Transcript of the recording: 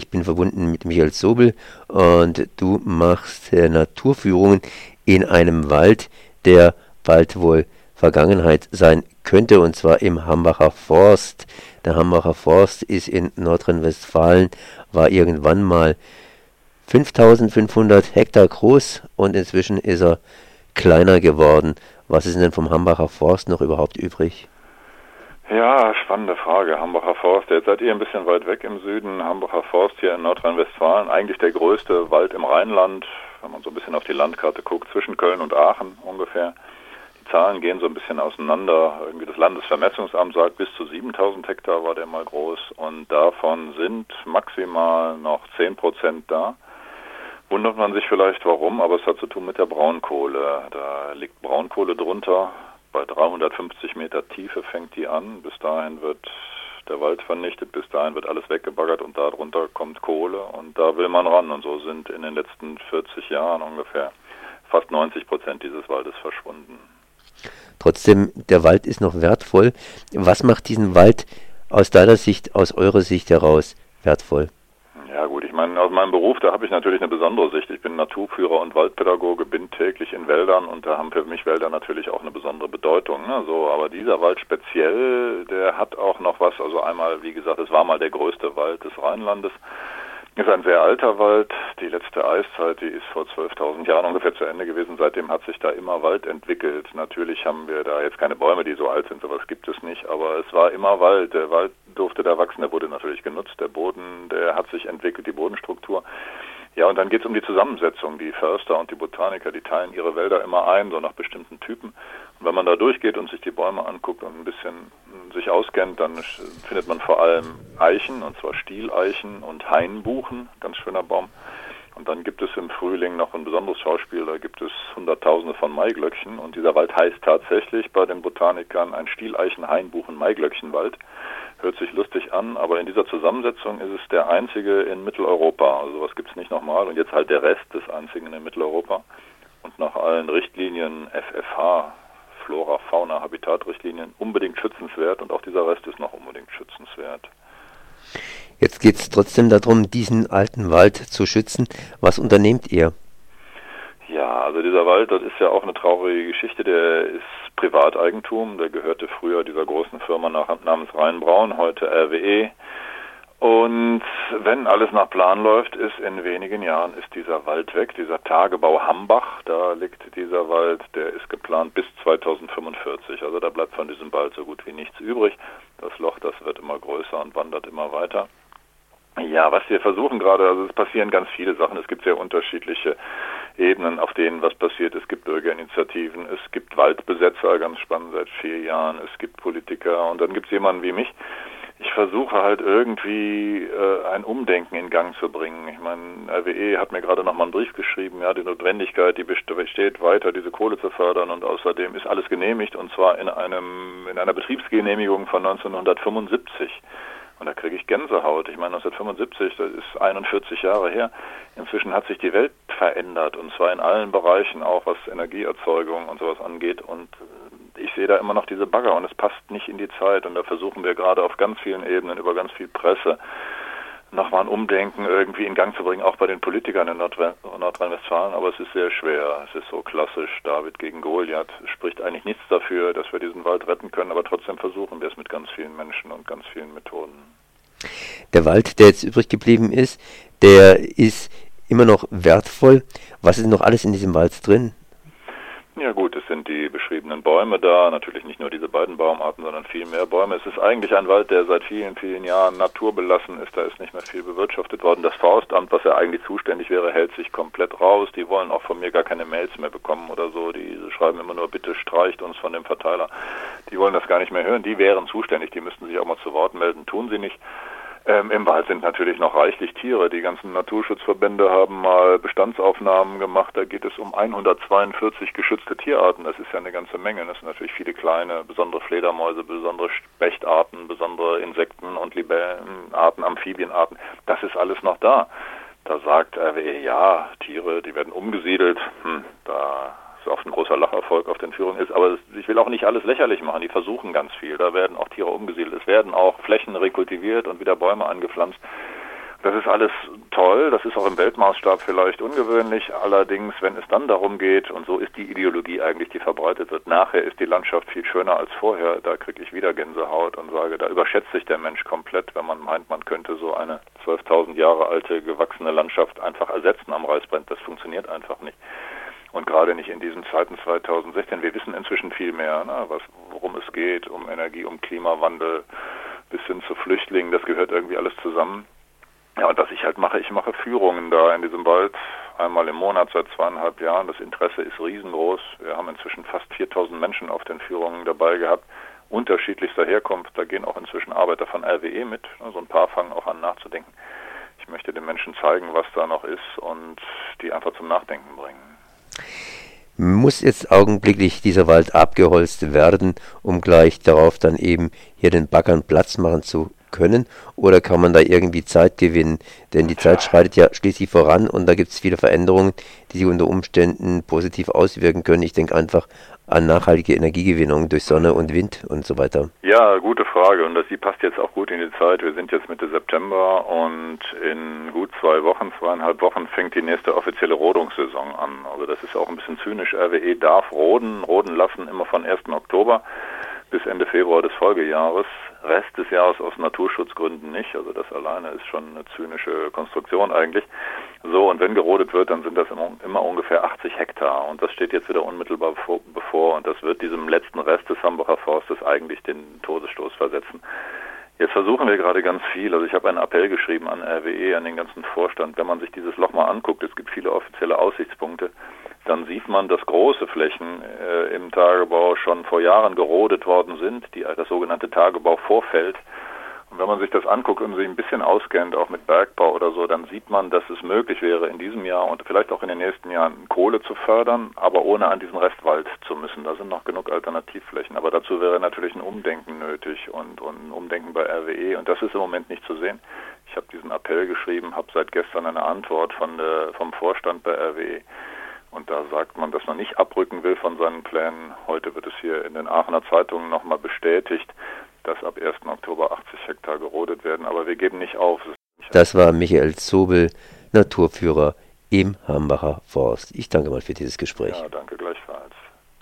Ich bin verbunden mit Michael Sobel und du machst äh, Naturführungen in einem Wald, der bald wohl Vergangenheit sein könnte, und zwar im Hambacher Forst. Der Hambacher Forst ist in Nordrhein-Westfalen, war irgendwann mal 5500 Hektar groß und inzwischen ist er kleiner geworden. Was ist denn vom Hambacher Forst noch überhaupt übrig? Ja, spannende Frage. Hambacher Forst, jetzt seid ihr ein bisschen weit weg im Süden. Hambacher Forst hier in Nordrhein-Westfalen, eigentlich der größte Wald im Rheinland, wenn man so ein bisschen auf die Landkarte guckt, zwischen Köln und Aachen ungefähr. Die Zahlen gehen so ein bisschen auseinander. Irgendwie das Landesvermessungsamt sagt, bis zu 7000 Hektar war der mal groß und davon sind maximal noch 10 Prozent da. Wundert man sich vielleicht warum, aber es hat zu tun mit der Braunkohle. Da liegt Braunkohle drunter bei 350 Meter Tiefe fängt die an. Bis dahin wird der Wald vernichtet, bis dahin wird alles weggebaggert und darunter kommt Kohle und da will man ran. Und so sind in den letzten 40 Jahren ungefähr fast 90 Prozent dieses Waldes verschwunden. Trotzdem, der Wald ist noch wertvoll. Was macht diesen Wald aus deiner Sicht, aus eurer Sicht heraus wertvoll? Ja gut, ich meine, aus meinem Beruf, da habe ich natürlich eine besondere Sicht. Ich bin Naturführer und Waldpädagoge, bin täglich in Wäldern und da haben für mich Wälder natürlich auch eine besondere Bedeutung. Ne? So, aber dieser Wald speziell, der hat auch noch was. Also einmal, wie gesagt, es war mal der größte Wald des Rheinlandes. Ist ein sehr alter Wald. Die letzte Eiszeit, die ist vor 12.000 Jahren ungefähr zu Ende gewesen. Seitdem hat sich da immer Wald entwickelt. Natürlich haben wir da jetzt keine Bäume, die so alt sind. Sowas gibt es nicht. Aber es war immer Wald. Der Wald durfte da wachsen. Der wurde natürlich genutzt. Der Boden, der hat sich entwickelt, die Bodenstruktur. Ja, und dann geht es um die Zusammensetzung. Die Förster und die Botaniker, die teilen ihre Wälder immer ein, so nach bestimmten Typen. Und wenn man da durchgeht und sich die Bäume anguckt und ein bisschen sich auskennt, dann findet man vor allem Eichen, und zwar Stieleichen und Hainbuchen, ganz schöner Baum. Und dann gibt es im Frühling noch ein besonderes Schauspiel, da gibt es Hunderttausende von Maiglöckchen und dieser Wald heißt tatsächlich bei den Botanikern ein Stieleichen-Hainbuchen-Maiglöckchenwald. Hört sich lustig an, aber in dieser Zusammensetzung ist es der einzige in Mitteleuropa. Also was gibt es nicht nochmal und jetzt halt der Rest des einzigen in Mitteleuropa. Und nach allen Richtlinien FFH, Flora, Fauna, Habitatrichtlinien unbedingt schützenswert und auch dieser Rest ist noch unbedingt schützenswert. Jetzt geht es trotzdem darum, diesen alten Wald zu schützen. Was unternehmt ihr? Ja, also dieser Wald, das ist ja auch eine traurige Geschichte. Der ist Privateigentum. Der gehörte früher dieser großen Firma namens Rheinbraun, heute RWE. Und wenn alles nach Plan läuft, ist in wenigen Jahren ist dieser Wald weg, dieser Tagebau Hambach, da liegt dieser Wald, der ist geplant bis 2045. Also da bleibt von diesem Wald so gut wie nichts übrig. Das Loch, das wird immer größer und wandert immer weiter. Ja, was wir versuchen gerade, also es passieren ganz viele Sachen. Es gibt sehr unterschiedliche Ebenen, auf denen was passiert. Es gibt Bürgerinitiativen, es gibt Waldbesetzer, ganz spannend seit vier Jahren, es gibt Politiker und dann gibt es jemanden wie mich. Ich versuche halt irgendwie äh, ein Umdenken in Gang zu bringen. Ich meine, RWE hat mir gerade nochmal einen Brief geschrieben, ja, die Notwendigkeit, die besteht weiter, diese Kohle zu fördern und außerdem ist alles genehmigt und zwar in einem in einer Betriebsgenehmigung von 1975. Und da kriege ich Gänsehaut. Ich meine, 1975, das ist 41 Jahre her. Inzwischen hat sich die Welt verändert und zwar in allen Bereichen, auch was Energieerzeugung und sowas angeht. Und äh, ich sehe da immer noch diese Bagger und es passt nicht in die Zeit. Und da versuchen wir gerade auf ganz vielen Ebenen, über ganz viel Presse, nochmal ein Umdenken irgendwie in Gang zu bringen, auch bei den Politikern in Nordrhein-Westfalen. Aber es ist sehr schwer. Es ist so klassisch David gegen Goliath. Spricht eigentlich nichts dafür, dass wir diesen Wald retten können, aber trotzdem versuchen wir es mit ganz vielen Menschen und ganz vielen Methoden. Der Wald, der jetzt übrig geblieben ist, der ist immer noch wertvoll. Was ist noch alles in diesem Wald drin? Ja gut, es sind die beschriebenen Bäume da, natürlich nicht nur diese beiden Baumarten, sondern viel mehr Bäume. Es ist eigentlich ein Wald, der seit vielen, vielen Jahren naturbelassen ist. Da ist nicht mehr viel bewirtschaftet worden. Das Forstamt, was ja eigentlich zuständig wäre, hält sich komplett raus. Die wollen auch von mir gar keine Mails mehr bekommen oder so. Die schreiben immer nur, bitte streicht uns von dem Verteiler. Die wollen das gar nicht mehr hören. Die wären zuständig. Die müssten sich auch mal zu Wort melden. Tun sie nicht. Ähm, Im Wald sind natürlich noch reichlich Tiere. Die ganzen Naturschutzverbände haben mal Bestandsaufnahmen gemacht. Da geht es um 142 geschützte Tierarten. Das ist ja eine ganze Menge. Das sind natürlich viele kleine, besondere Fledermäuse, besondere Spechtarten, besondere Insekten und Libellenarten, Amphibienarten. Das ist alles noch da. Da sagt RWE, ja, Tiere, die werden umgesiedelt. Hm, da ist oft ein großer Lacherfolg auf den Führungen ist. Aber ich will auch nicht alles lächerlich machen. Die versuchen ganz viel. Da werden auch Tiere umgesiedelt. Es werden auch Flächen rekultiviert und wieder Bäume angepflanzt. Das ist alles toll, das ist auch im Weltmaßstab vielleicht ungewöhnlich. Allerdings, wenn es dann darum geht, und so ist die Ideologie eigentlich, die verbreitet wird, nachher ist die Landschaft viel schöner als vorher, da kriege ich wieder Gänsehaut und sage, da überschätzt sich der Mensch komplett, wenn man meint, man könnte so eine 12.000 Jahre alte gewachsene Landschaft einfach ersetzen am Reißbrand. Das funktioniert einfach nicht. Und gerade nicht in diesen Zeiten 2016. Wir wissen inzwischen viel mehr, ne, was, worum es geht, um Energie, um Klimawandel, bis hin zu Flüchtlingen. Das gehört irgendwie alles zusammen. Ja, und was ich halt mache, ich mache Führungen da in diesem Wald einmal im Monat seit zweieinhalb Jahren. Das Interesse ist riesengroß. Wir haben inzwischen fast 4000 Menschen auf den Führungen dabei gehabt, unterschiedlichster Herkunft. Da gehen auch inzwischen Arbeiter von RWE mit. So ein paar fangen auch an nachzudenken. Ich möchte den Menschen zeigen, was da noch ist und die einfach zum Nachdenken bringen. Muss jetzt augenblicklich dieser Wald abgeholzt werden, um gleich darauf dann eben hier den Baggern Platz machen zu können oder kann man da irgendwie Zeit gewinnen? Denn die Zeit schreitet ja schließlich voran und da gibt es viele Veränderungen, die sich unter Umständen positiv auswirken können. Ich denke einfach an nachhaltige Energiegewinnung durch Sonne und Wind und so weiter. Ja, gute Frage und das die passt jetzt auch gut in die Zeit. Wir sind jetzt Mitte September und in gut zwei Wochen, zweieinhalb Wochen fängt die nächste offizielle Rodungssaison an. Also das ist auch ein bisschen zynisch. RWE darf roden, roden lassen immer von 1. Oktober bis Ende Februar des Folgejahres. Rest des Jahres aus Naturschutzgründen nicht. Also das alleine ist schon eine zynische Konstruktion eigentlich. So, und wenn gerodet wird, dann sind das immer, ungefähr 80 Hektar. Und das steht jetzt wieder unmittelbar bevor. Und das wird diesem letzten Rest des Hambacher Forstes eigentlich den Todesstoß versetzen. Jetzt versuchen wir gerade ganz viel. Also ich habe einen Appell geschrieben an RWE, an den ganzen Vorstand. Wenn man sich dieses Loch mal anguckt, es gibt viele offizielle Aussichtspunkte dann sieht man, dass große Flächen äh, im Tagebau schon vor Jahren gerodet worden sind, die, das sogenannte Tagebauvorfeld. Und wenn man sich das anguckt und sich ein bisschen auskennt, auch mit Bergbau oder so, dann sieht man, dass es möglich wäre, in diesem Jahr und vielleicht auch in den nächsten Jahren Kohle zu fördern, aber ohne an diesen Restwald zu müssen. Da sind noch genug Alternativflächen. Aber dazu wäre natürlich ein Umdenken nötig und, und ein Umdenken bei RWE. Und das ist im Moment nicht zu sehen. Ich habe diesen Appell geschrieben, habe seit gestern eine Antwort von der, vom Vorstand bei RWE. Und da sagt man, dass man nicht abrücken will von seinen Plänen. Heute wird es hier in den Aachener Zeitungen nochmal bestätigt, dass ab 1. Oktober 80 Hektar gerodet werden. Aber wir geben nicht auf. Das war Michael Zobel, Naturführer im Hambacher Forst. Ich danke mal für dieses Gespräch. Ja, danke gleichfalls.